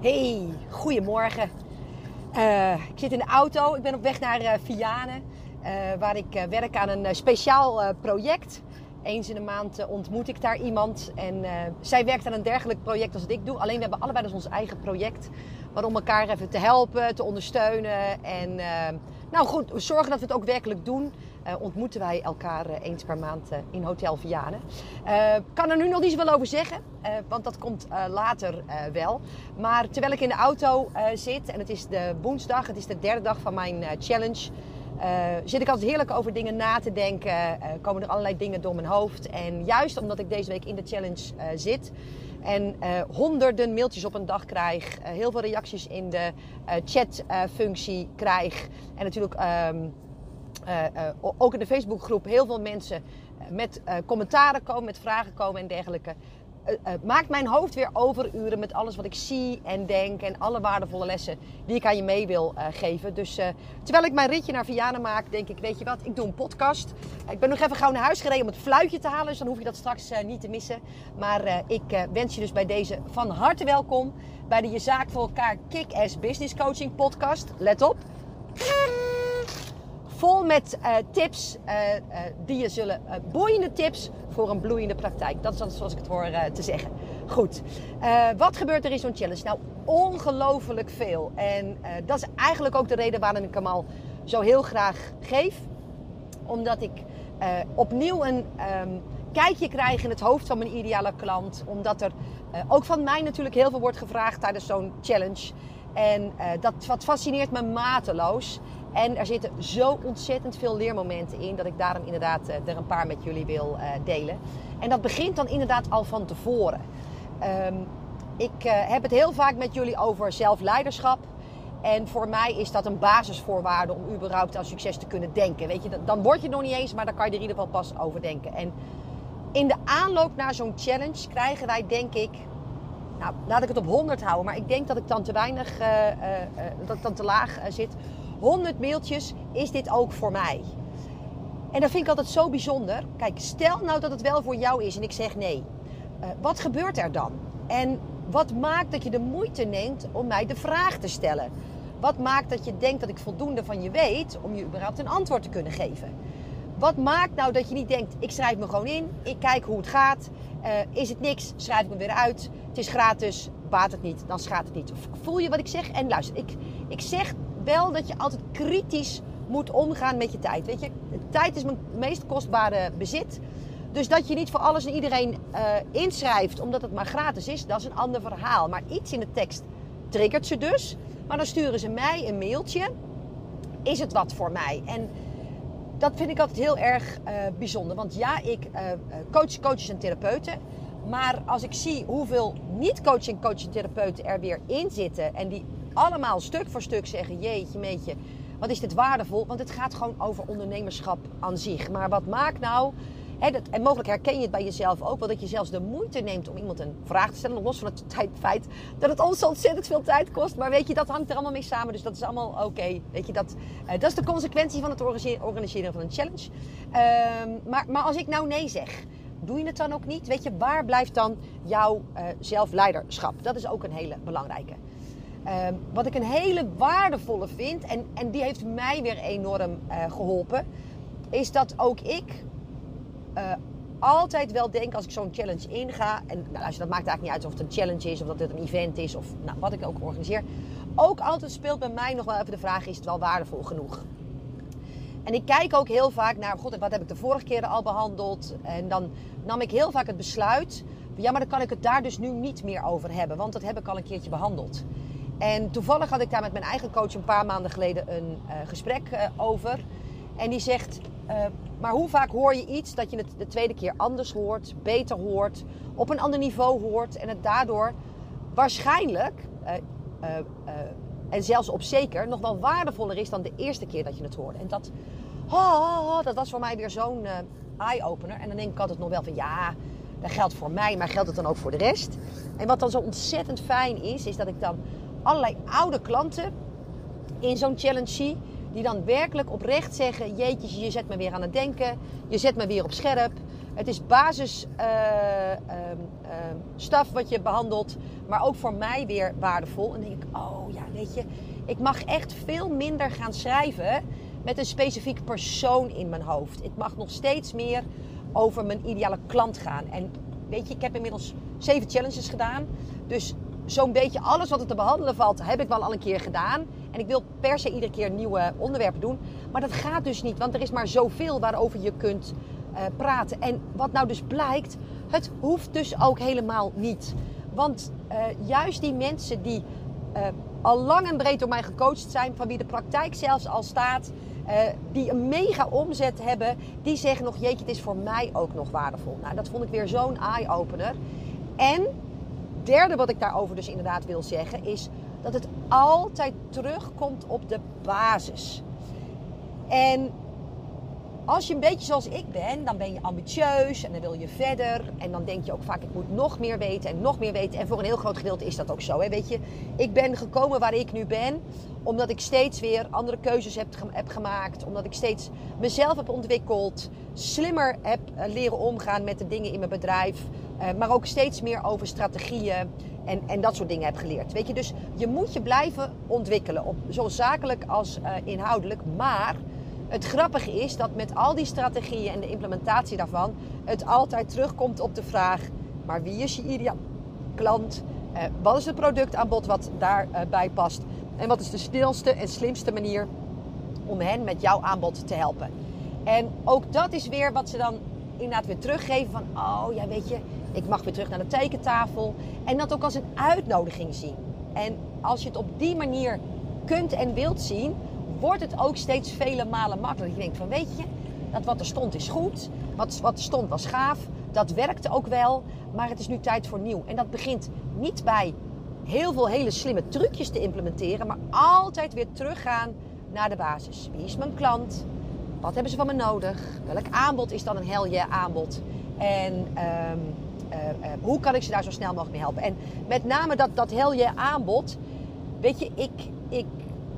Hey, goedemorgen. Uh, ik zit in de auto. Ik ben op weg naar uh, Vianen, uh, waar ik werk aan een speciaal project. Eens in de maand ontmoet ik daar iemand en zij werkt aan een dergelijk project als ik doe. Alleen we hebben allebei dus ons eigen project, maar om elkaar even te helpen, te ondersteunen en nou goed, zorgen dat we het ook werkelijk doen. Uh, ontmoeten wij elkaar uh, eens per maand uh, in Hotel Vianen. Ik kan er nu nog niet zoveel over zeggen, want dat komt later wel. Maar terwijl ik in de auto zit en het is de woensdag, het is de derde dag van mijn challenge. zit ik altijd heerlijk over dingen na te denken. komen er allerlei dingen door mijn hoofd. En juist omdat ik deze week in de challenge zit, en honderden mailtjes op een dag krijg. Heel veel reacties in de chatfunctie krijg. En natuurlijk um, ook in de Facebookgroep heel veel mensen met commentaren komen, met vragen komen en dergelijke. Maakt mijn hoofd weer overuren met alles wat ik zie en denk en alle waardevolle lessen die ik aan je mee wil geven. Dus terwijl ik mijn ritje naar Vianen maak, denk ik, weet je wat, ik doe een podcast. ik ben nog even gauw naar huis gereden om het fluitje te halen, dus dan hoef je dat straks niet te missen. Maar ik wens je dus bij deze van harte welkom bij de Je Zaak voor elkaar Kick-Ass Business Coaching podcast. Let op vol met uh, tips uh, uh, die je zullen, boeiende tips voor een bloeiende praktijk. Dat is zoals ik het hoor te zeggen. Goed, wat gebeurt er in zo'n challenge? Nou, ongelooflijk veel. En dat is eigenlijk ook de reden waarom ik hem al zo heel graag geef. Omdat ik opnieuw een um, kijkje krijg in het hoofd van mijn ideale klant. Omdat er ook van mij natuurlijk heel veel wordt gevraagd tijdens zo'n challenge. En dat wat fascineert me mateloos. En er zitten zo ontzettend veel leermomenten in dat ik daarom inderdaad uh, er een paar met jullie wil uh, delen. En dat begint dan inderdaad al van tevoren. Um, ik uh, heb het heel vaak met jullie over zelfleiderschap. En voor mij is dat een basisvoorwaarde om überhaupt aan succes te kunnen denken. Weet je, dan word je nog niet eens, maar dan kan je er in ieder geval pas over denken. En in de aanloop naar zo'n challenge krijgen wij, denk ik, nou, laat ik het op 100 houden, maar ik denk dat ik dan te weinig, dat ik dan te laag zit. 100 mailtjes, is dit ook voor mij? En dat vind ik altijd zo bijzonder. Kijk, stel nou dat het wel voor jou is en ik zeg nee. Uh, wat gebeurt er dan? En wat maakt dat je de moeite neemt om mij de vraag te stellen? Wat maakt dat je denkt dat ik voldoende van je weet om je überhaupt een antwoord te kunnen geven? Wat maakt nou dat je niet denkt, ik schrijf me gewoon in, ik kijk hoe het gaat. Uh, is het niks, schrijf ik me weer uit. Het is gratis, baat het niet, dan schaadt het niet. Voel je wat ik zeg? En luister, ik, ik zeg wel dat je altijd kritisch moet omgaan met je tijd. Weet je, tijd is mijn meest kostbare bezit. Dus dat je niet voor alles en iedereen uh, inschrijft omdat het maar gratis is, dat is een ander verhaal. Maar iets in de tekst triggert ze dus. Maar dan sturen ze mij een mailtje. Is het wat voor mij? En dat vind ik altijd heel erg uh, bijzonder. Want ja, ik uh, coach coaches en therapeuten. Maar als ik zie hoeveel niet-coaching coaches en therapeuten er weer in zitten. En die allemaal stuk voor stuk zeggen: Jeetje, meetje, wat is dit waardevol? Want het gaat gewoon over ondernemerschap aan zich. Maar wat maakt nou. Hè, dat, en mogelijk herken je het bij jezelf ook wel dat je zelfs de moeite neemt om iemand een vraag te stellen. Los van het feit dat het ons ontzettend veel tijd kost. Maar weet je, dat hangt er allemaal mee samen. Dus dat is allemaal oké. Weet je, dat, uh, dat is de consequentie van het organiseren van een challenge. Uh, maar, maar als ik nou nee zeg, doe je het dan ook niet? Weet je, waar blijft dan jouw uh, zelfleiderschap? Dat is ook een hele belangrijke. Uh, wat ik een hele waardevolle vind, en, en die heeft mij weer enorm uh, geholpen, is dat ook ik uh, altijd wel denk als ik zo'n challenge inga. En nou, luister, dat maakt eigenlijk niet uit of het een challenge is of dat het een event is of nou, wat ik ook organiseer. Ook altijd speelt bij mij nog wel even de vraag: is het wel waardevol genoeg? En ik kijk ook heel vaak naar, god, wat heb ik de vorige keer al behandeld? En dan nam ik heel vaak het besluit, ja, maar dan kan ik het daar dus nu niet meer over hebben, want dat heb ik al een keertje behandeld. En toevallig had ik daar met mijn eigen coach een paar maanden geleden een uh, gesprek uh, over. En die zegt, uh, maar hoe vaak hoor je iets dat je het de tweede keer anders hoort, beter hoort, op een ander niveau hoort en het daardoor waarschijnlijk en zelfs op zeker nog wel waardevoller is dan de eerste keer dat je het hoorde. En dat, oh, dat was voor mij weer zo'n eye-opener. En dan denk ik altijd nog wel van ja, dat geldt voor mij, maar geldt het dan ook voor de rest? En wat dan zo ontzettend fijn is, is dat ik dan allerlei oude klanten in zo'n challenge zie. Die dan werkelijk oprecht zeggen: Jeetje, je zet me weer aan het denken. Je zet me weer op scherp. Het is basis uh, uh, staf wat je behandelt, maar ook voor mij weer waardevol. En denk ik, oh ja, weet je, ik mag echt veel minder gaan schrijven met een specifieke persoon in mijn hoofd. Ik mag nog steeds meer over mijn ideale klant gaan. En weet je, ik heb inmiddels zeven challenges gedaan. Dus zo'n beetje alles wat er te behandelen valt, heb ik wel al een keer gedaan. En ik wil per se iedere keer nieuwe onderwerpen doen. Maar dat gaat dus niet, want er is maar zoveel waarover je kunt uh, praten. En wat nou dus blijkt, het hoeft dus ook helemaal niet. Want uh, juist die mensen die uh, al lang en breed door mij gecoacht zijn, van wie de praktijk zelfs al staat, die een mega omzet hebben, die zeggen nog: Jeetje, het is voor mij ook nog waardevol. Nou, dat vond ik weer zo'n eye-opener. En derde wat ik daarover dus inderdaad wil zeggen is dat het altijd terugkomt op de basis. En als je een beetje zoals ik ben, dan ben je ambitieus en dan wil je verder. En dan denk je ook vaak, ik moet nog meer weten en nog meer weten. En voor een heel groot gedeelte is dat ook zo. Hè? Weet je, ik ben gekomen waar ik nu ben, omdat ik steeds weer andere keuzes heb, heb gemaakt. Omdat ik steeds mezelf heb ontwikkeld, slimmer heb eh, leren omgaan met de dingen in mijn bedrijf. Eh, maar ook steeds meer over strategieën en, en dat soort dingen heb geleerd. Weet je, dus je moet je blijven ontwikkelen, op, zowel zakelijk als uh, inhoudelijk. Maar het grappige is dat met al die strategieën en de implementatie daarvan, het altijd terugkomt op de vraag: maar wie is je ideaal klant? Uh, wat is het productaanbod wat daarbij past? En wat is de snelste en slimste manier om hen met jouw aanbod te helpen? En ook dat is weer wat ze dan inderdaad weer teruggeven van, oh ja, weet je, ik mag weer terug naar de tekentafel. En dat ook als een uitnodiging zien. En als je het op die manier kunt en wilt zien, wordt het ook steeds vele malen makkelijker. Je denkt van, weet je, dat wat er stond is goed. Wat, wat er stond was gaaf. Dat werkte ook wel. Maar het is nu tijd voor nieuw. En dat begint niet bij heel veel hele slimme trucjes te implementeren, maar altijd weer teruggaan naar de basis. Wie is mijn klant? Wat hebben ze van me nodig? Welk aanbod is dan een hell yeah aanbod? En uh, hoe kan ik ze daar zo snel mogelijk mee helpen? En met name dat, dat hell yeah aanbod. Weet je, ik, ik,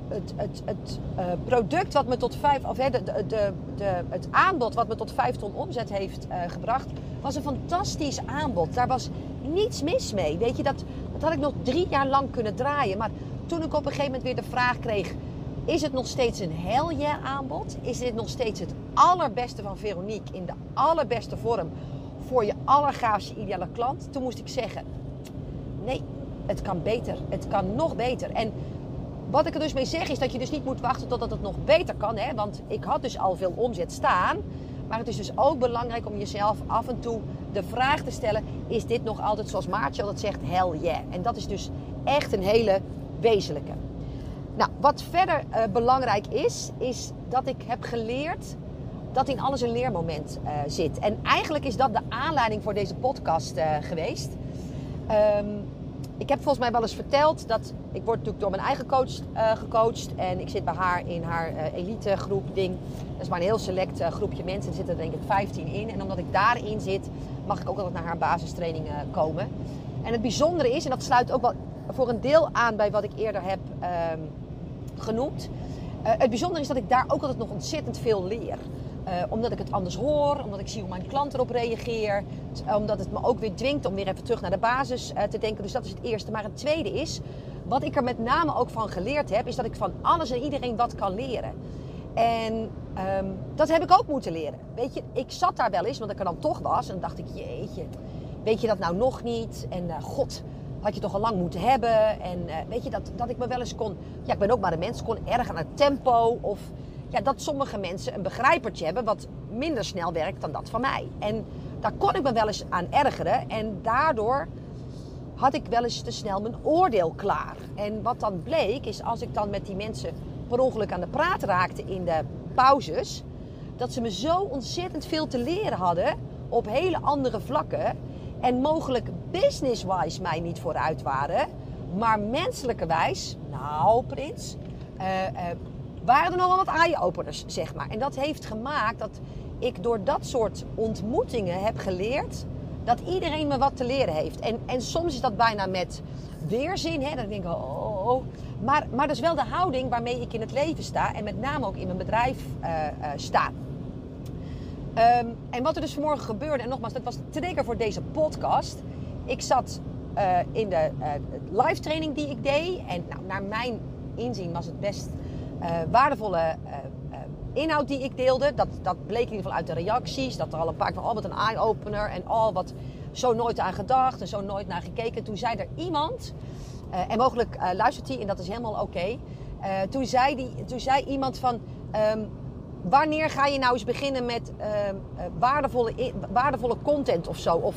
het, het, het uh, product wat me tot vijf, of de, de, de, het aanbod wat me tot vijf ton omzet heeft gebracht, was een fantastisch aanbod. Daar was niets mis mee. Weet je, dat, dat had ik nog drie jaar lang kunnen draaien. Maar toen ik op een gegeven moment weer de vraag kreeg: is het nog steeds een hell yeah aanbod? Is dit nog steeds het allerbeste van Veronique in de allerbeste vorm voor je allergaafste ideale klant? Toen moest ik zeggen: nee, het kan beter. Het kan nog beter. En wat ik er dus mee zeg is dat je dus niet moet wachten totdat het nog beter kan. Hè? Want ik had dus al veel omzet staan. Maar het is dus ook belangrijk om jezelf af en toe de vraag te stellen: is dit nog altijd zoals Maartje altijd zegt, hell yeah? En dat is dus echt een hele wezenlijke. Nou, wat verder uh, belangrijk is, is dat ik heb geleerd dat in alles een leermoment uh, zit. En eigenlijk is dat de aanleiding voor deze podcast uh, geweest. Um, ik heb volgens mij wel eens verteld dat ik word natuurlijk door mijn eigen coach gecoacht. En ik zit bij haar in haar elite groep ding. Dat is maar een heel select groepje mensen. Er zitten denk ik 15 in. En omdat ik daarin zit, mag ik ook altijd naar haar basistrainingen komen. En het bijzondere is, en dat sluit ook wel voor een deel aan bij wat ik eerder heb um, genoemd. Het bijzondere is dat ik daar ook altijd nog ontzettend veel leer. Uh, omdat ik het anders hoor, omdat ik zie hoe mijn klant erop reageert. Omdat het me ook weer dwingt om weer even terug naar de basis uh, te denken. Dus dat is het eerste. Maar het tweede is, wat ik er met name ook van geleerd heb, is dat ik van alles en iedereen wat kan leren. En um, dat heb ik ook moeten leren. Weet je, ik zat daar wel eens, want ik er dan toch was. En dacht ik, jeetje, weet je dat nou nog niet? En god, had je toch al lang moeten hebben. En weet je, dat, dat ik me wel eens kon... Ja, ik ben ook maar een mens, kon erg aan het tempo. Of ja, dat sommige mensen een begrijpertje hebben wat minder snel werkt dan dat van mij. En daar kon ik me wel eens aan ergeren. En daardoor had ik wel eens te snel mijn oordeel klaar. En wat dan bleek, is als ik dan met die mensen per ongeluk aan de praat raakte in de pauzes... dat ze me zo ontzettend veel te leren hadden op hele andere vlakken en mogelijk business-wise mij niet vooruit waren, maar menselijkerwijs, nou prins, uh, waren er nog wel wat eye-openers, zeg maar. En dat heeft gemaakt dat ik door dat soort ontmoetingen heb geleerd dat iedereen me wat te leren heeft. En, en soms is dat bijna met weerzin, hè, dan denk ik, oh, oh, oh. Maar, maar dat is wel de houding waarmee ik in het leven sta en met name ook in mijn bedrijf uh, sta. Ehm, en wat er dus vanmorgen gebeurde, en nogmaals, dat was de trigger voor deze podcast. Ik zat uh, in de live training die ik deed. En nou, naar mijn inzien was het best waardevolle inhoud die ik deelde. Dat, dat bleek in ieder geval uit de reacties. Dat er al een paar van, oh wat een eye-opener. En al oh, wat zo nooit aan gedacht en zo nooit naar gekeken. Toen zei er iemand, en mogelijk luistert hij en dat is helemaal oké. Toen, zei die, toen zei iemand van... Um, wanneer ga je nou eens beginnen met uh, waardevolle, waardevolle content of zo? Of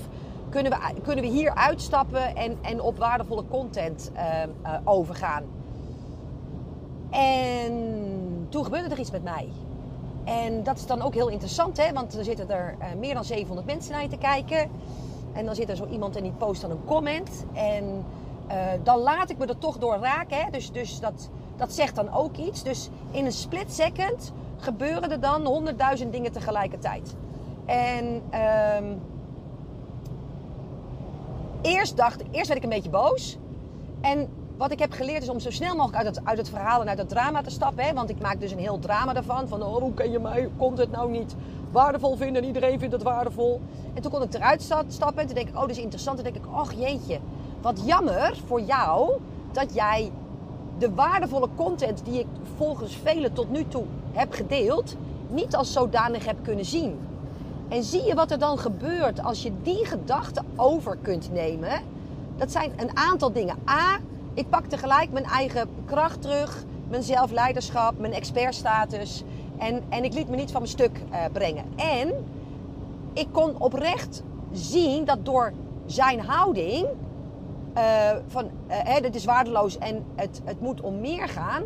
kunnen we, kunnen we hier uitstappen en, en op waardevolle content uh, overgaan? En toen gebeurde er iets met mij. En dat is dan ook heel interessant, hè? want er zitten er meer dan 700 mensen naar je te kijken. En dan zit er zo iemand en die post dan een comment. En dan laat ik me er toch door raken. Hè? Dus, dus dat, dat zegt dan ook iets. Dus in een split second gebeuren er dan honderdduizend dingen tegelijkertijd. En um, eerst dacht eerst werd ik een beetje boos. En wat ik heb geleerd is om zo snel mogelijk uit het, uit het verhaal en uit het drama te stappen. Hè? Want ik maak dus een heel drama ervan. Van oh, hoe kan je mij, komt het nou niet waardevol vinden en iedereen vindt het waardevol. En toen kon ik eruit stappen en toen denk ik, oh, dat is interessant. En toen denk ik, ach jeetje, wat jammer voor jou dat jij de waardevolle content die ik volgens velen tot nu toe heb gedeeld, niet als zodanig heb kunnen zien. En zie je wat er dan gebeurt als je die gedachten over kunt nemen? Dat zijn een aantal dingen. A, ik pak tegelijk mijn eigen kracht terug, mijn zelfleiderschap, mijn expertstatus. En, en ik liet me niet van mijn stuk uh, brengen. En ik kon oprecht zien dat door zijn houding uh, van uh, dit is waardeloos en het, het moet om meer gaan.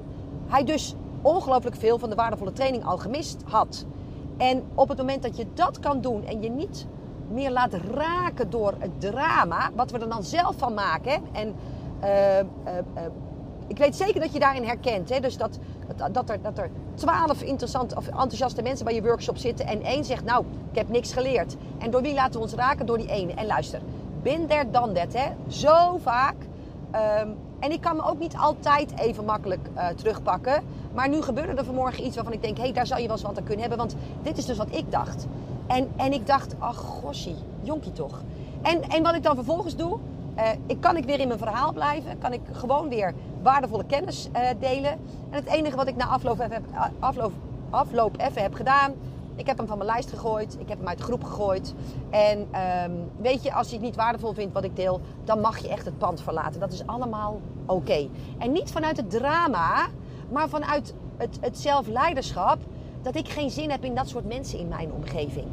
Hij dus ongelooflijk veel van de waardevolle training al gemist had. En op het moment dat je dat kan doen en je niet meer laat raken door het drama, wat we er dan zelf van maken. En uh, ik weet zeker dat je daarin herkent. Hè? Dus dat, dat, dat, er, dat er twaalf interessante of enthousiaste mensen bij je workshop zitten en één zegt, nou, ik heb niks geleerd. En door wie laten we ons raken? Door die ene. En luister, bin there, dan that. Hè? Zo vaak. En ik kan me ook niet altijd even makkelijk uh, terugpakken. Maar nu gebeurde er vanmorgen iets waarvan ik denk... hé, hey, daar zou je wel eens wat aan kunnen hebben. Want dit is dus wat ik dacht. En, en ik dacht, ach goshie, jonkie toch. En, en wat ik dan vervolgens doe... Uh, ik, kan ik weer in mijn verhaal blijven? Kan ik gewoon weer waardevolle kennis uh, delen? En het enige wat ik na afloop even, afloop, afloop even heb gedaan... Ik heb hem van mijn lijst gegooid. Ik heb hem uit de groep gegooid. En um, weet je, als je het niet waardevol vindt wat ik deel, dan mag je echt het pand verlaten. Dat is allemaal oké. En niet vanuit het drama, maar vanuit het, het zelfleiderschap. Dat ik geen zin heb in dat soort mensen in mijn omgeving.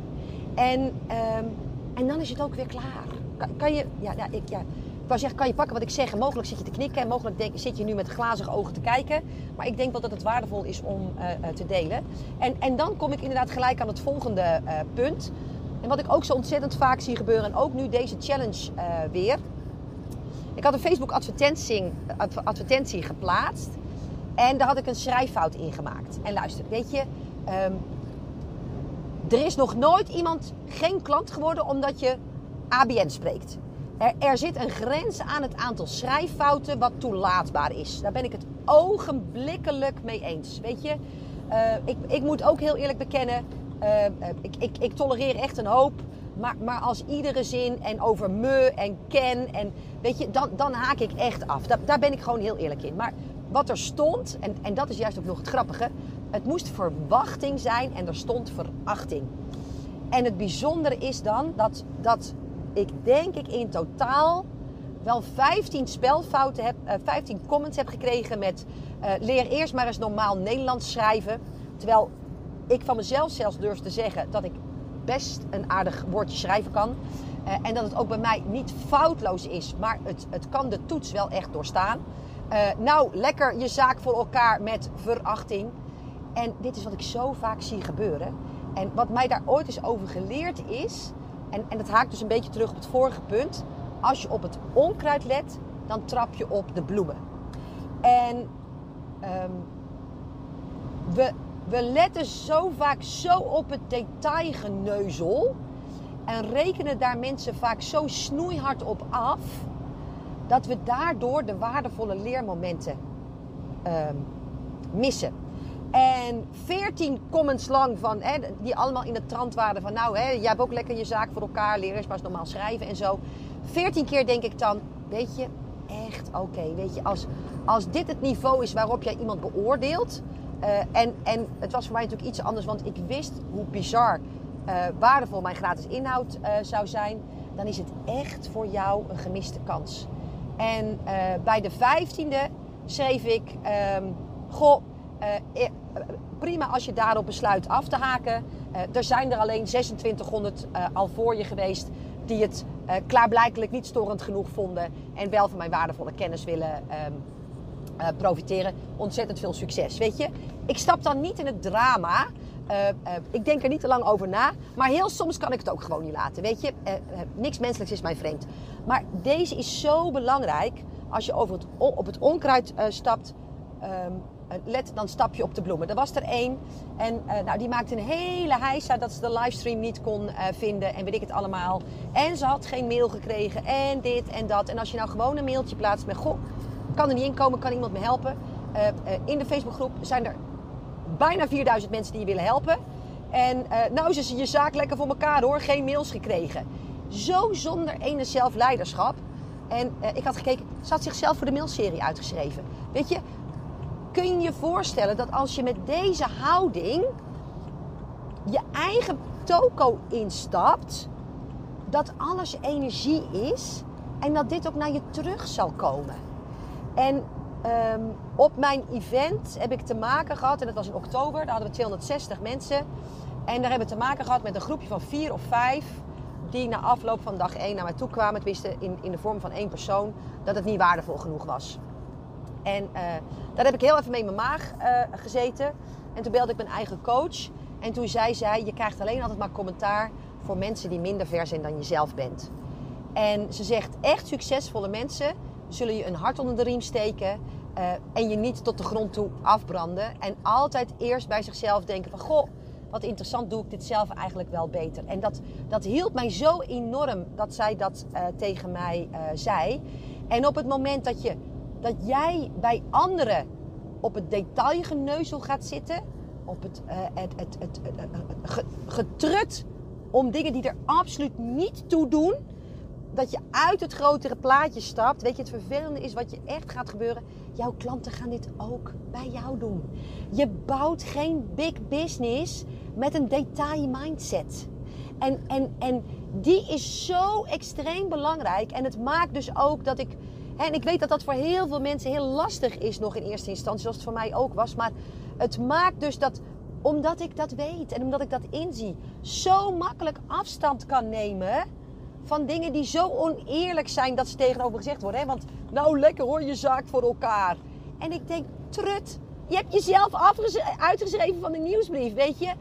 En, um, en dan is het ook weer klaar. Kan, je, ja, ja, ik, ja, ik wou kan je pakken wat ik zeg mogelijk zit je te knikken en mogelijk denk, zit je nu met glazige ogen te kijken. Maar ik denk wel dat het waardevol is om uh, te delen. En, en dan kom ik inderdaad gelijk aan het volgende uh, punt. En wat ik ook zo ontzettend vaak zie gebeuren, en ook nu deze challenge weer. Ik had een Facebook advertentie, geplaatst en daar had ik een schrijffout in gemaakt. En luister, weet je, um, er is nog nooit iemand geen klant geworden omdat je ABN spreekt. Er, er, zit een grens aan het aantal schrijffouten wat toelaatbaar is. Daar ben ik het ogenblikkelijk mee eens. Weet je, uh, ik, ik, moet ook heel eerlijk bekennen, uh, ik, ik, ik, tolereer echt een hoop. Maar, maar, als iedere zin en over me en ken en weet je, dan, dan haak ik echt af. Da, daar ben ik gewoon heel eerlijk in. Maar wat er stond, en, en dat is juist ook nog het grappige, het moest verwachting zijn en er stond verachting. En het bijzondere is dan dat, dat ik denk ik in totaal wel 15 spelfouten heb, uh, eh, 15 comments heb gekregen met uh, leer eerst maar eens normaal Nederlands schrijven. Terwijl ik van mezelf zelfs durf te zeggen dat ik best een aardig woordje schrijven kan. Uh, en dat het ook bij mij niet foutloos is, maar het, het kan de toets wel echt doorstaan. nou, lekker je zaak voor elkaar met verachting. En dit is wat ik zo vaak zie gebeuren. En wat mij daar ooit eens over geleerd is en, en dat haakt dus een beetje terug op het vorige punt. Als je op het onkruid let, dan trap je op de bloemen. En um, we, we letten zo vaak zo op het detailgeneuzel. En rekenen daar mensen vaak zo snoeihard op af. Dat we daardoor de waardevolle leermomenten um, missen. En 14 comments lang van, hè, die allemaal in de trant waren van... Nou, hè, jij hebt ook lekker je zaak voor elkaar, leren eens maar eens normaal schrijven en zo. 14 keer denk ik dan, weet je, echt oké. weet je, als, als dit het niveau is waarop jij iemand beoordeelt... Uh, en, en het was voor mij natuurlijk iets anders, want ik wist hoe bizar uh, waardevol mijn gratis inhoud uh, zou zijn. Dan is het echt voor jou een gemiste kans. En bij de vijftiende schreef ik: um, Goh, prima als je daarop besluit af te haken. er zijn er alleen 2600 al voor je geweest die het klaarblijkelijk niet storend genoeg vonden en wel van mijn waardevolle kennis willen. Uh, profiteren. Ontzettend veel succes. Weet je, ik stap dan niet in het drama. Ik denk er niet te lang over na. Maar heel soms kan ik het ook gewoon niet laten. Weet je, niks menselijks is mij vreemd. Maar deze is zo belangrijk. Als je over het, op het onkruid stapt. Um, let, dan stap je op de bloemen. Er was er één. En nou, die maakte een hele heisa dat ze de livestream niet kon vinden. En weet ik het allemaal. En ze had geen mail gekregen. En dit en dat. En als je nou gewoon een mailtje plaatst met... Goh, kan er niet in komen, kan iemand me helpen? In de Facebookgroep zijn er bijna 4000 mensen die je willen helpen. En nou is je zaak lekker voor elkaar hoor, geen mails gekregen. Zo zonder ene zelfleiderschap. En ik had gekeken, ze had zichzelf voor de mailserie uitgeschreven. Weet je, kun je voorstellen dat als je met deze houding je eigen toko instapt, dat alles energie is en dat dit ook naar je terug zal komen. En um, op mijn event heb ik te maken gehad, en dat was in oktober, daar hadden we 260 mensen. En daar hebben we te maken gehad met een groepje van vier of vijf die na afloop van dag 1 naar mij toe kwamen. Wisten in, in de vorm van één persoon dat het niet waardevol genoeg was. En uh, daar heb ik heel even mee in mijn maag uh, gezeten. En toen belde ik mijn eigen coach. En toen zei zij, je krijgt alleen altijd maar commentaar voor mensen die minder ver zijn dan jezelf bent. En ze zegt, echt succesvolle mensen zullen je een hart onder de riem steken. Uh, en je niet tot de grond toe afbranden. En altijd eerst bij zichzelf denken van... Goh, wat interessant, doe ik dit zelf eigenlijk wel beter. En dat, dat hielp mij zo enorm dat zij dat tegen mij zei. En op het moment dat, je, dat jij bij anderen op het detailgeneuzel gaat zitten... op het, het, het, het, het getrut om dingen die er absoluut niet toe doen dat je uit het grotere plaatje stapt. Weet je, het vervelende is wat je echt gaat gebeuren. Jouw klanten gaan dit ook bij jou doen. Je bouwt geen big business met een detail mindset. En, en, en die is zo extreem belangrijk. En het maakt dus ook dat ik. En ik weet dat dat voor heel veel mensen heel lastig is nog in eerste instantie, zoals het voor mij ook was. Maar het maakt dus dat, omdat ik dat weet en omdat ik dat inzie, zo makkelijk afstand kan nemen van dingen die zo oneerlijk zijn dat ze tegenover gezegd worden. Hè? Want nou lekker hoor, je zaak voor elkaar. En ik denk, trut, je hebt jezelf uitgeschreven van de nieuwsbrief, weet je.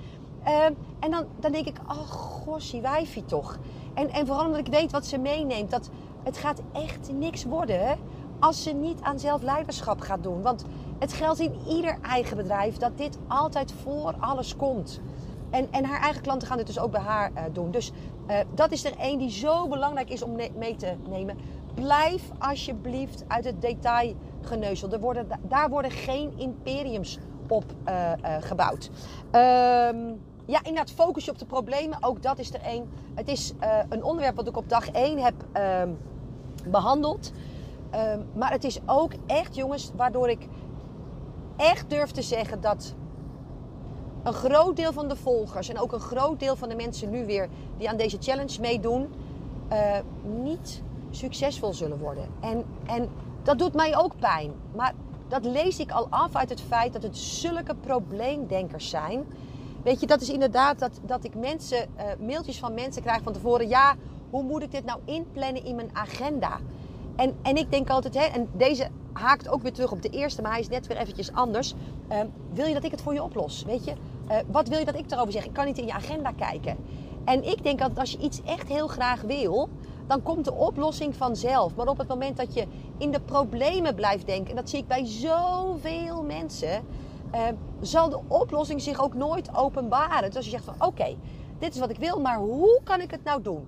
Uh, en dan, dan denk ik, oh gossie wijfie toch. En, en vooral omdat ik weet wat ze meeneemt. Dat het gaat echt niks worden als ze niet aan zelfleiderschap gaat doen. Want het geldt in ieder eigen bedrijf dat dit altijd voor alles komt. En, en haar eigen klanten gaan dit dus ook bij haar uh, doen. Dus uh, dat is er één die zo belangrijk is om mee te nemen. Blijf alsjeblieft uit het detail geneuzel. Er worden, daar worden geen imperiums op uh, gebouwd. Um, ja, inderdaad, focus je op de problemen. Ook dat is er één. Het is een onderwerp wat ik op dag 1 heb um, behandeld. Um, maar het is ook echt, jongens, waardoor ik echt durf te zeggen dat een groot deel van de volgers en ook een groot deel van de mensen nu weer die aan deze challenge meedoen, uh, niet succesvol zullen worden. En, en dat doet mij ook pijn. Maar dat lees ik al af uit het feit dat het zulke probleemdenkers zijn. Weet je, dat is inderdaad dat, dat ik mensen, uh, mailtjes van mensen krijg van tevoren. Ja, hoe moet ik dit nou inplannen in mijn agenda? En, en ik denk altijd, hè, en deze haakt ook weer terug op de eerste, maar hij is net weer eventjes anders. Uh, wil je dat ik het voor je oplos? Weet je, uh, wat wil je dat ik erover zeg? Ik kan niet in je agenda kijken. En ik denk dat als je iets echt heel graag wil, dan komt de oplossing vanzelf. Maar op het moment dat je in de problemen blijft denken, en dat zie ik bij zoveel mensen, uh, zal de oplossing zich ook nooit openbaren. Dus als je zegt van oké, dit is wat ik wil, maar hoe kan ik het nou doen?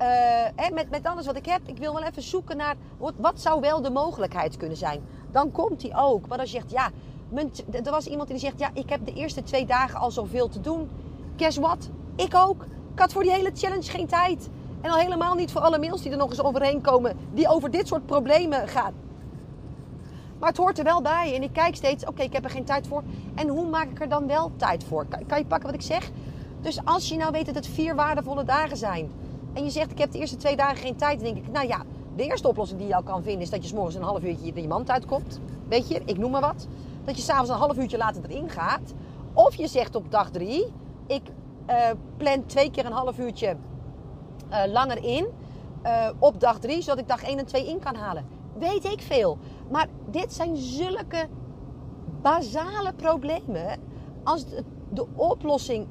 Uh, met, met alles wat ik heb, ik wil wel even zoeken naar wat, wat zou wel de mogelijkheid kunnen zijn. Dan komt die ook. Maar als je zegt ja, er was iemand die zegt, ja, ik heb de eerste twee dagen al zoveel te doen. Guess what? Ik ook. Ik had voor die hele challenge geen tijd. En al helemaal niet voor alle mails die er nog eens overheen komen, die over dit soort problemen gaan. Maar het hoort er wel bij. En ik kijk steeds, oké, ik heb er geen tijd voor. En hoe maak ik er dan wel tijd voor? Kan, kan, je pakken wat ik zeg? Dus als je nou weet dat het vier waardevolle dagen zijn. En je zegt, ik heb de eerste twee dagen geen tijd. Dan denk ik, nou ja, de eerste oplossing die je al kan vinden... is dat je s'morgens een half uurtje er je mand uitkomt. Weet je, ik noem maar wat. Dat je s'avonds een half uurtje later erin gaat. Of je zegt op dag drie, ik uh, plan twee keer een half uurtje uh, langer in. Uh, op dag drie, zodat ik dag 1 en 2 in kan halen. Weet ik veel. Maar dit zijn zulke basale problemen. Als de oplossing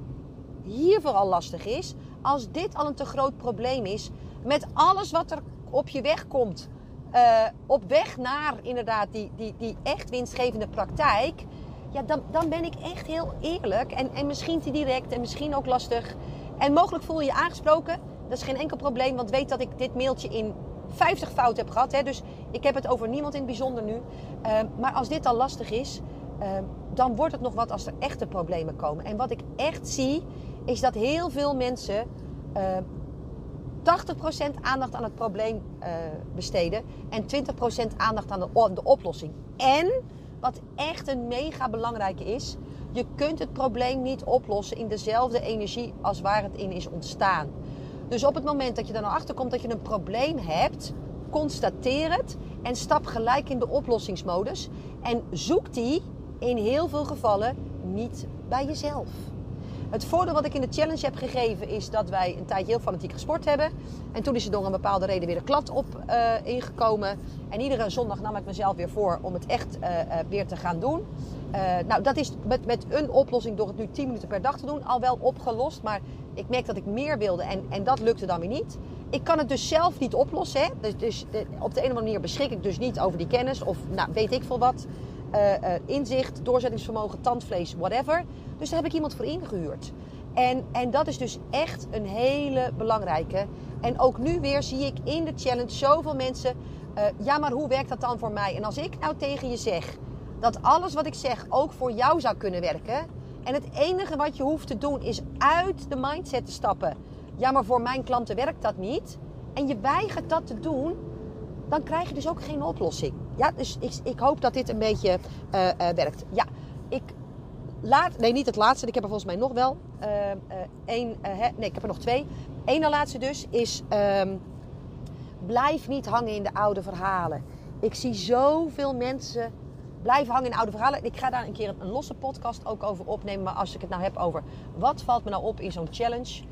hiervoor al lastig is, als dit al een te groot probleem is, met alles wat er op je weg komt, uh, op weg naar inderdaad die, die, die echt winstgevende praktijk, ja, dan, dan ben ik echt heel eerlijk en, en misschien te direct en misschien ook lastig. En mogelijk voel je je aangesproken. Dat is geen enkel probleem, want weet dat ik dit mailtje in 50 fouten heb gehad. Hè? Dus ik heb het over niemand in het bijzonder nu. Uh, maar als dit al lastig is, uh, dan wordt het nog wat als er echte problemen komen. En wat ik echt zie, is dat heel veel mensen uh, 80% aandacht aan het probleem uh, besteden en 20% aandacht aan de, de oplossing. En wat echt een mega belangrijke is, je kunt het probleem niet oplossen in dezelfde energie als waar het in is ontstaan. Dus op het moment dat je er nou achter komt dat je een probleem hebt, constateer het en stap gelijk in de oplossingsmodus. En zoek die in heel veel gevallen niet bij jezelf. Het voordeel wat ik in de challenge heb gegeven is dat wij een tijdje heel fanatiek gesport hebben. En toen is er door een bepaalde reden weer een klad op uh, ingekomen. En iedere zondag nam ik mezelf weer voor om het echt uh, uh, weer te gaan doen. nou, dat is met, met een oplossing door het nu 10 minuten per dag te doen al wel opgelost. Maar ik merk dat ik meer wilde en, en dat lukte dan weer niet. Ik kan het dus zelf niet oplossen. Hè? Dus, dus de, op de andere manier beschik ik dus niet over die kennis of nou, weet ik veel wat. Uh, uh, inzicht, doorzettingsvermogen, tandvlees, whatever. Dus daar heb ik iemand voor ingehuurd. En, en dat is dus echt een hele belangrijke. En ook nu weer zie ik in de challenge zoveel mensen. Uh, ja, maar hoe werkt dat dan voor mij? En als ik nou tegen je zeg dat alles wat ik zeg ook voor jou zou kunnen werken. En het enige wat je hoeft te doen is uit de mindset te stappen. Ja, maar voor mijn klanten werkt dat niet. En je weigert dat te doen. Dan krijg je dus ook geen oplossing. Ja, dus ik, ik hoop dat dit een beetje uh, uh, werkt. Ja, ik laat, nee, niet het laatste. Ik heb er volgens mij nog wel uh, één. nee, ik heb er nog twee. Eén laatste dus is: um, blijf niet hangen in de oude verhalen. Ik zie zoveel mensen blijven hangen in oude verhalen. Ik ga daar een keer een, losse podcast ook over opnemen. Maar als ik het nou heb over wat valt me nou op in zo'n challenge.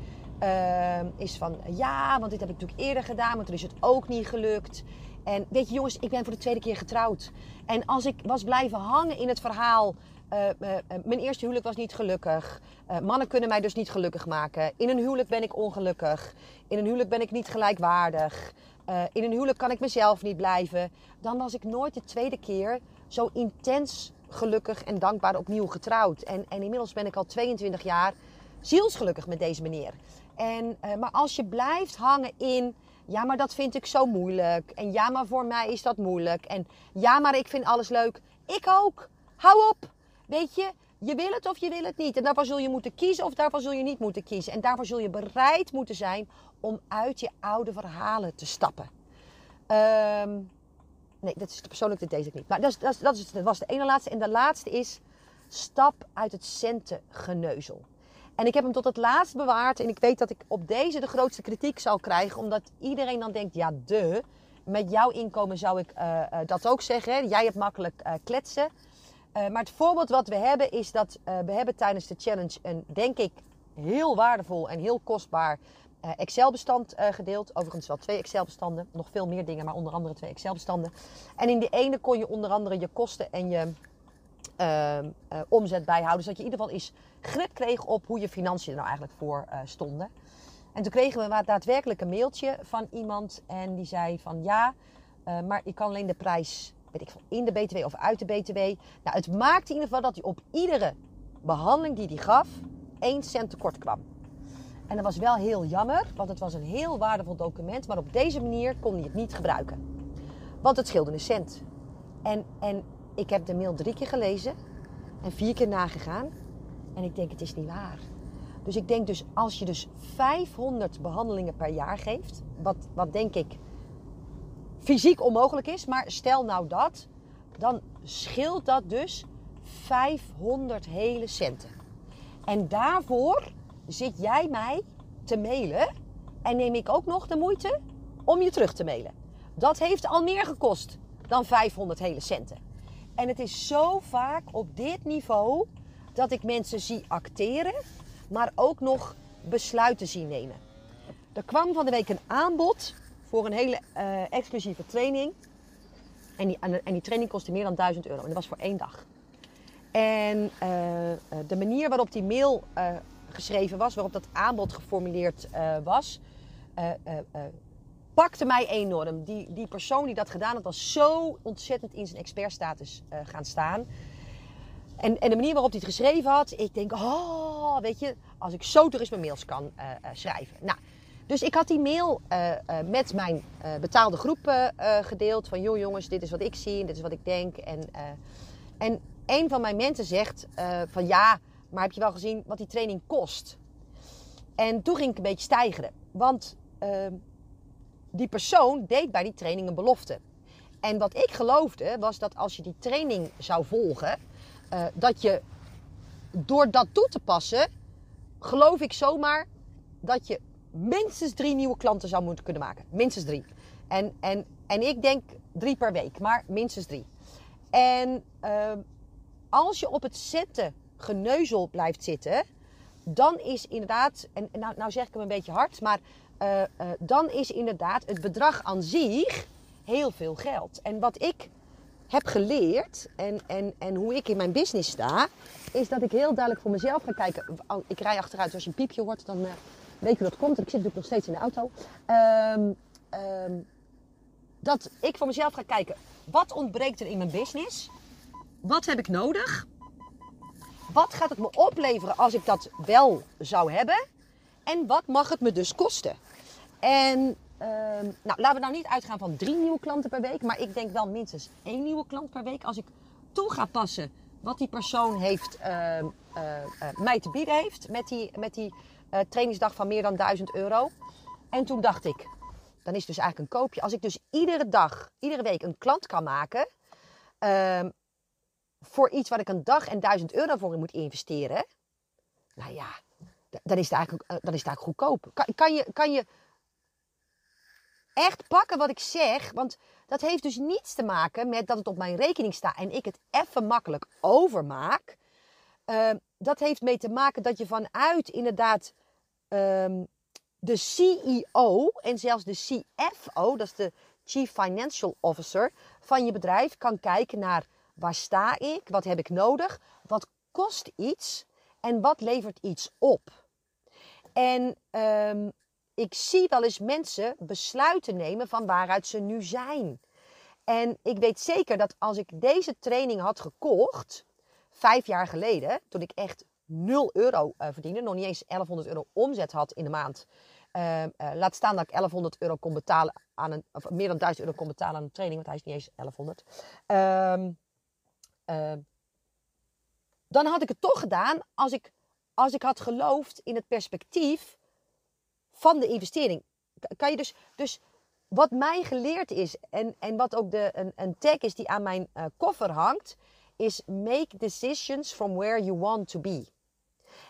Uh, is van ja, want dit heb ik natuurlijk eerder gedaan, maar toen is het ook niet gelukt. En weet je jongens, ik ben voor de tweede keer getrouwd. En als ik was blijven hangen in het verhaal. Uh, uh, mijn eerste huwelijk was niet gelukkig. mannen kunnen mij dus niet gelukkig maken. In een huwelijk ben ik ongelukkig. In een huwelijk ben ik niet gelijkwaardig. in een huwelijk kan ik mezelf niet blijven. Dan was ik nooit de tweede keer zo intens gelukkig en dankbaar opnieuw getrouwd. En, en inmiddels ben ik al 22 jaar zielsgelukkig met deze meneer. En, uh, maar als je blijft hangen in, ja, maar dat vind ik zo moeilijk. En ja, maar voor mij is dat moeilijk. En ja, maar ik vind alles leuk. Ik ook. Hou op. Weet je, je wil het of je wil het niet. En daarvoor zul je moeten kiezen of daarvoor zul je niet moeten kiezen. En daarvoor zul je bereid moeten zijn om uit je oude verhalen te stappen. Um, Nee, dat is de persoonlijke, deze ik niet. Maar dat, dat, is, dat, is, dat was de ene laatste. En de laatste is, stap uit het centengeneuzel. En ik heb hem tot het laatst bewaard. En ik weet dat ik op deze de grootste kritiek zal krijgen. Omdat iedereen dan denkt, ja de, met jouw inkomen zou ik uh, uh, dat ook zeggen. Jij hebt makkelijk uh, kletsen. maar het voorbeeld wat we hebben is dat we hebben tijdens de challenge een, denk ik, heel waardevol en heel kostbaar Excel-bestand gedeeld. Overigens wel twee Excel-bestanden. Nog veel meer dingen, maar onder andere twee Excel-bestanden. En in de ene kon je onder andere je kosten en je uh, omzet bijhouden. Zodat je in ieder geval eens grip kreeg op hoe je financiën er nou eigenlijk voor stonden. En toen kregen we daadwerkelijk een mailtje van iemand. En die zei van ja, maar ik kan alleen de prijs, weet ik veel, in de BTW of uit de BTW. Nou, het maakte in ieder geval dat hij op iedere behandeling die hij gaf, 1 cent tekort kwam. En dat was wel heel jammer, want het was een heel waardevol document. Maar op deze manier kon hij het niet gebruiken. Want het scheelde een cent. En, en ik heb de mail drie keer gelezen. en vier keer nagegaan. En ik denk, het is niet waar. Dus ik denk dus, als je dus 500 behandelingen per jaar geeft, wat, wat denk ik fysiek onmogelijk is, maar stel nou dat, dan scheelt dat dus 500 hele centen. En daarvoor zit jij mij te mailen en neem ik ook nog de moeite om je terug te mailen. Dat heeft al meer gekost dan 500 hele centen. En het is zo vaak op dit niveau dat ik mensen zie acteren, maar ook nog besluiten zien nemen. Er kwam van de week een aanbod voor een hele uh, exclusieve training. En die, en die training kostte meer dan 1000 euro. En dat was voor één dag. En uh, de manier waarop die mail geschreven was, waarop dat aanbod geformuleerd was, pakte mij enorm. Die, die persoon die dat gedaan had, was zo ontzettend in zijn expertstatus gaan staan. En, en de manier waarop hij het geschreven had, ik denk, oh, weet je, als ik zo terug mijn mails kan schrijven. Nou, dus ik had die mail uh, uh, met mijn uh, betaalde groep gedeeld. Van joh jongens, dit is wat ik zie en dit is wat ik denk. En, en een van mijn mensen zegt van ja, maar heb je wel gezien wat die training kost? En toen ging ik een beetje stijgeren. Want ehm, die persoon deed bij die training een belofte. En wat ik geloofde was dat als je die training zou volgen, dat je door dat toe te passen, geloof ik zomaar dat je minstens drie nieuwe klanten zou moeten kunnen maken. Minstens drie. En, en, en ik denk drie per week, maar minstens drie. En uh, als je op het zetten geneuzel blijft zitten, dan is inderdaad, en nou, nou zeg ik hem een beetje hard, maar uh, uh, dan is inderdaad het bedrag aan zich heel veel geld. En wat ik heb geleerd en, en, en hoe ik in mijn business sta, is dat ik heel duidelijk voor mezelf ga kijken. Ik rij achteruit, als je een piepje hoort, dan uh, weet je dat komt. Ik zit natuurlijk nog steeds in de auto. Um, um, dat ik voor mezelf ga kijken, wat ontbreekt er in mijn business? Wat heb ik nodig? Wat gaat het me opleveren als ik dat wel zou hebben? En wat mag het me dus kosten? En um, nou, laten we nou niet uitgaan van drie nieuwe klanten per week. Maar ik denk wel minstens één nieuwe klant per week. Als ik toe ga passen wat die persoon heeft, uh, uh, mij te bieden heeft met die, met die uh, trainingsdag van meer dan 1000 euro. En toen dacht ik, dan is het dus eigenlijk een koopje. Als ik dus iedere dag, iedere week een klant kan maken. Voor iets wat ik een dag en 1000 euro voor moet investeren. Nou ja, dan is het eigenlijk, uh, dan is het goedkoop. Kan, kan, je, kan je echt pakken wat ik zeg? Want dat heeft dus niets te maken met dat het op mijn rekening staat en ik het even makkelijk overmaak. Uh, dat heeft mee te maken dat je vanuit inderdaad um, de CEO en zelfs de CFO, dat is de Chief Financial Officer van je bedrijf, kan kijken naar waar sta ik, wat heb ik nodig, wat kost iets en wat levert iets op. En um, ik zie wel eens mensen besluiten nemen van waaruit ze nu zijn. En ik weet zeker dat als ik deze training had gekocht, vijf jaar geleden, toen ik echt 0 euro uh, verdiende, nog niet eens 1100 euro omzet had in de maand. Uh, uh, laat staan dat ik 1100 euro kon betalen aan een, of meer dan 1000 euro kon betalen aan een training, want hij is niet eens 1100. Um, dan had ik het toch gedaan als ik, als ik had geloofd in het perspectief van de investering. Kan je dus, dus wat mij geleerd is en, en wat ook de, een, een tag is die aan mijn uh, koffer hangt, is make decisions from where you want to be.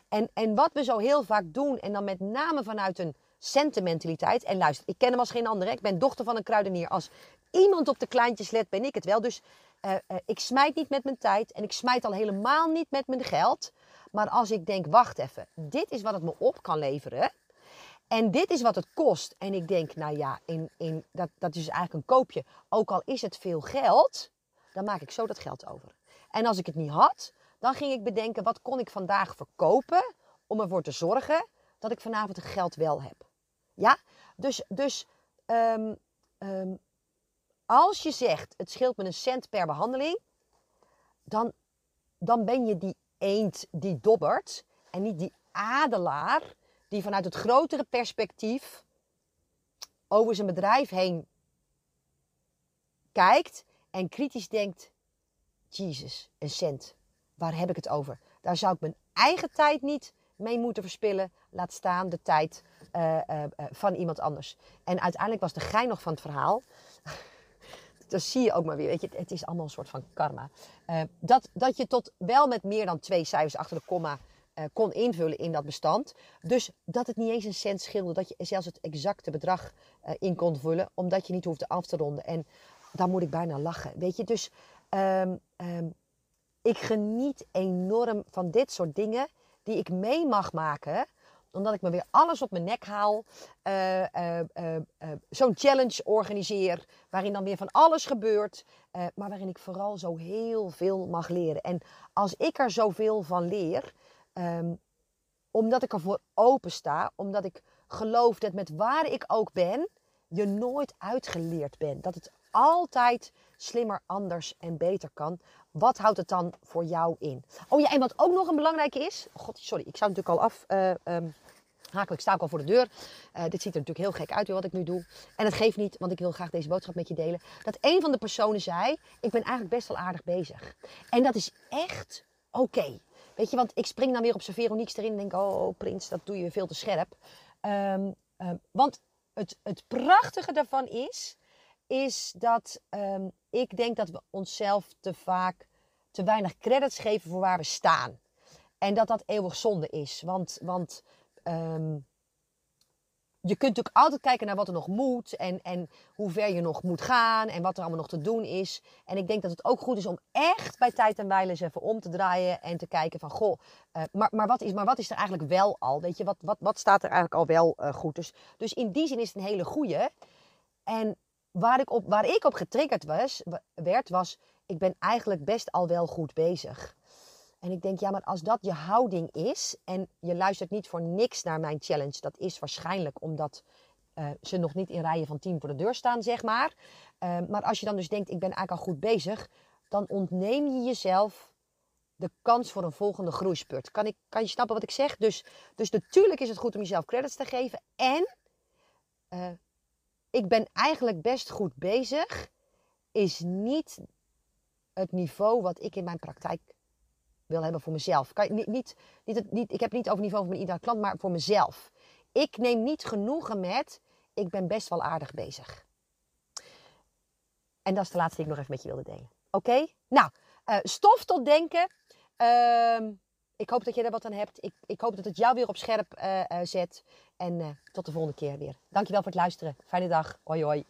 En, en wat we zo heel vaak doen, en dan met name vanuit een sentimentaliteit. En luister, ik ken hem als geen ander. Ik ben dochter van een kruidenier. Als iemand op de kleintjes let, ben ik het wel. Dus uh, uh, ik smijt niet met mijn tijd. En ik smijt al helemaal niet met mijn geld. Maar als ik denk, wacht even. Dit is wat het me op kan leveren. En dit is wat het kost. En ik denk, nou ja, in, in, dat, dat is eigenlijk een koopje. Ook al is het veel geld, dan maak ik zo dat geld over. En als ik het niet had, dan ging ik bedenken, wat kon ik vandaag verkopen om ervoor te zorgen dat ik vanavond het geld wel heb. Ja, dus, dus um, um, als je zegt, het scheelt me een cent per behandeling, dan, dan ben je die eend die dobbert en niet die adelaar die vanuit het grotere perspectief over zijn bedrijf heen kijkt en kritisch denkt: Jezus, een cent. waar heb ik het over? Daar zou ik mijn eigen tijd niet mee moeten verspillen. Laat staan de tijd uh, uh, van iemand anders. En uiteindelijk was de gein nog van het verhaal. Dat zie je ook maar weer. Weet je, het is allemaal een soort van karma. dat, dat je tot wel met meer dan twee cijfers achter de komma kon invullen in dat bestand. Dus dat het niet eens een cent scheelde. Dat je zelfs het exacte bedrag in kon vullen. Omdat je niet hoefde af te ronden. En dan moet ik bijna lachen. Weet je, dus um, um, ik geniet enorm van dit soort dingen die ik mee mag maken omdat ik me weer alles op mijn nek haal. Uh, uh, uh, Zo'n challenge organiseer. Waarin dan weer van alles gebeurt. maar waarin ik vooral zo heel veel mag leren. En als ik er zoveel van leer. Um, omdat ik ervoor open sta. Omdat ik geloof dat met waar ik ook ben. Je nooit uitgeleerd bent. Dat het altijd slimmer, anders en beter kan. Wat houdt het dan voor jou in? Oh ja, en wat ook nog een belangrijke is. God, sorry, ik zou natuurlijk al af. Uh, um, sta ik al voor de deur. Uh, dit ziet er natuurlijk heel gek uit wat ik nu doe. En het geeft niet, want ik wil graag deze boodschap met je delen. Dat een van de personen zei: Ik ben eigenlijk best wel aardig bezig. En dat is echt oké. Weet je, want ik spring dan weer op zijn Veronique erin en denk: Oh, oh, Prins, dat doe je veel te scherp. Um, um, want het, het prachtige daarvan is is dat um, ik denk dat we onszelf te vaak te weinig credits geven voor waar we staan. En dat dat eeuwig zonde is. Want, want um, je kunt natuurlijk altijd kijken naar wat er nog moet en, en hoe ver je nog moet gaan en wat er allemaal nog te doen is. En ik denk dat het ook goed is om echt bij tijd en wijle eens even om te draaien en te kijken van, goh, uh, maar, maar, wat is, maar wat is er eigenlijk wel al? Weet je, wat, wat, wat staat er eigenlijk al wel uh, goed? Dus, dus in die zin is het een hele goeie. En waar ik op, waar ik op getriggerd was, werd, was ik ben eigenlijk best al wel goed bezig. En ik denk, ja, maar als dat je houding is en je luistert niet voor niks naar mijn challenge, dat is waarschijnlijk omdat uh, ze nog niet in rijen van tien voor de deur staan, zeg maar. Uh, maar als je dan dus denkt, ik ben eigenlijk al goed bezig, dan ontneem je jezelf de kans voor een volgende groeispurt. Kan, ik, kan je snappen wat ik zeg? Dus, dus natuurlijk is het goed om jezelf credits te geven. En uh, ik ben eigenlijk best goed bezig, is niet het niveau wat ik in mijn praktijk wil hebben voor mezelf. Kan, niet, niet, niet, niet, ik heb het niet over niveau van mijn iedere klant, maar voor mezelf. Ik neem niet genoegen met, ik ben best wel aardig bezig. En dat is de laatste die ik nog even met je wilde delen. Oké? Nou, uh, stof tot denken. Uh, ik hoop dat je er wat aan hebt. Ik, ik hoop dat het jou weer op scherp uh, uh, zet. En tot de volgende keer weer. Dankjewel voor het luisteren. Fijne dag. Hoi hoi.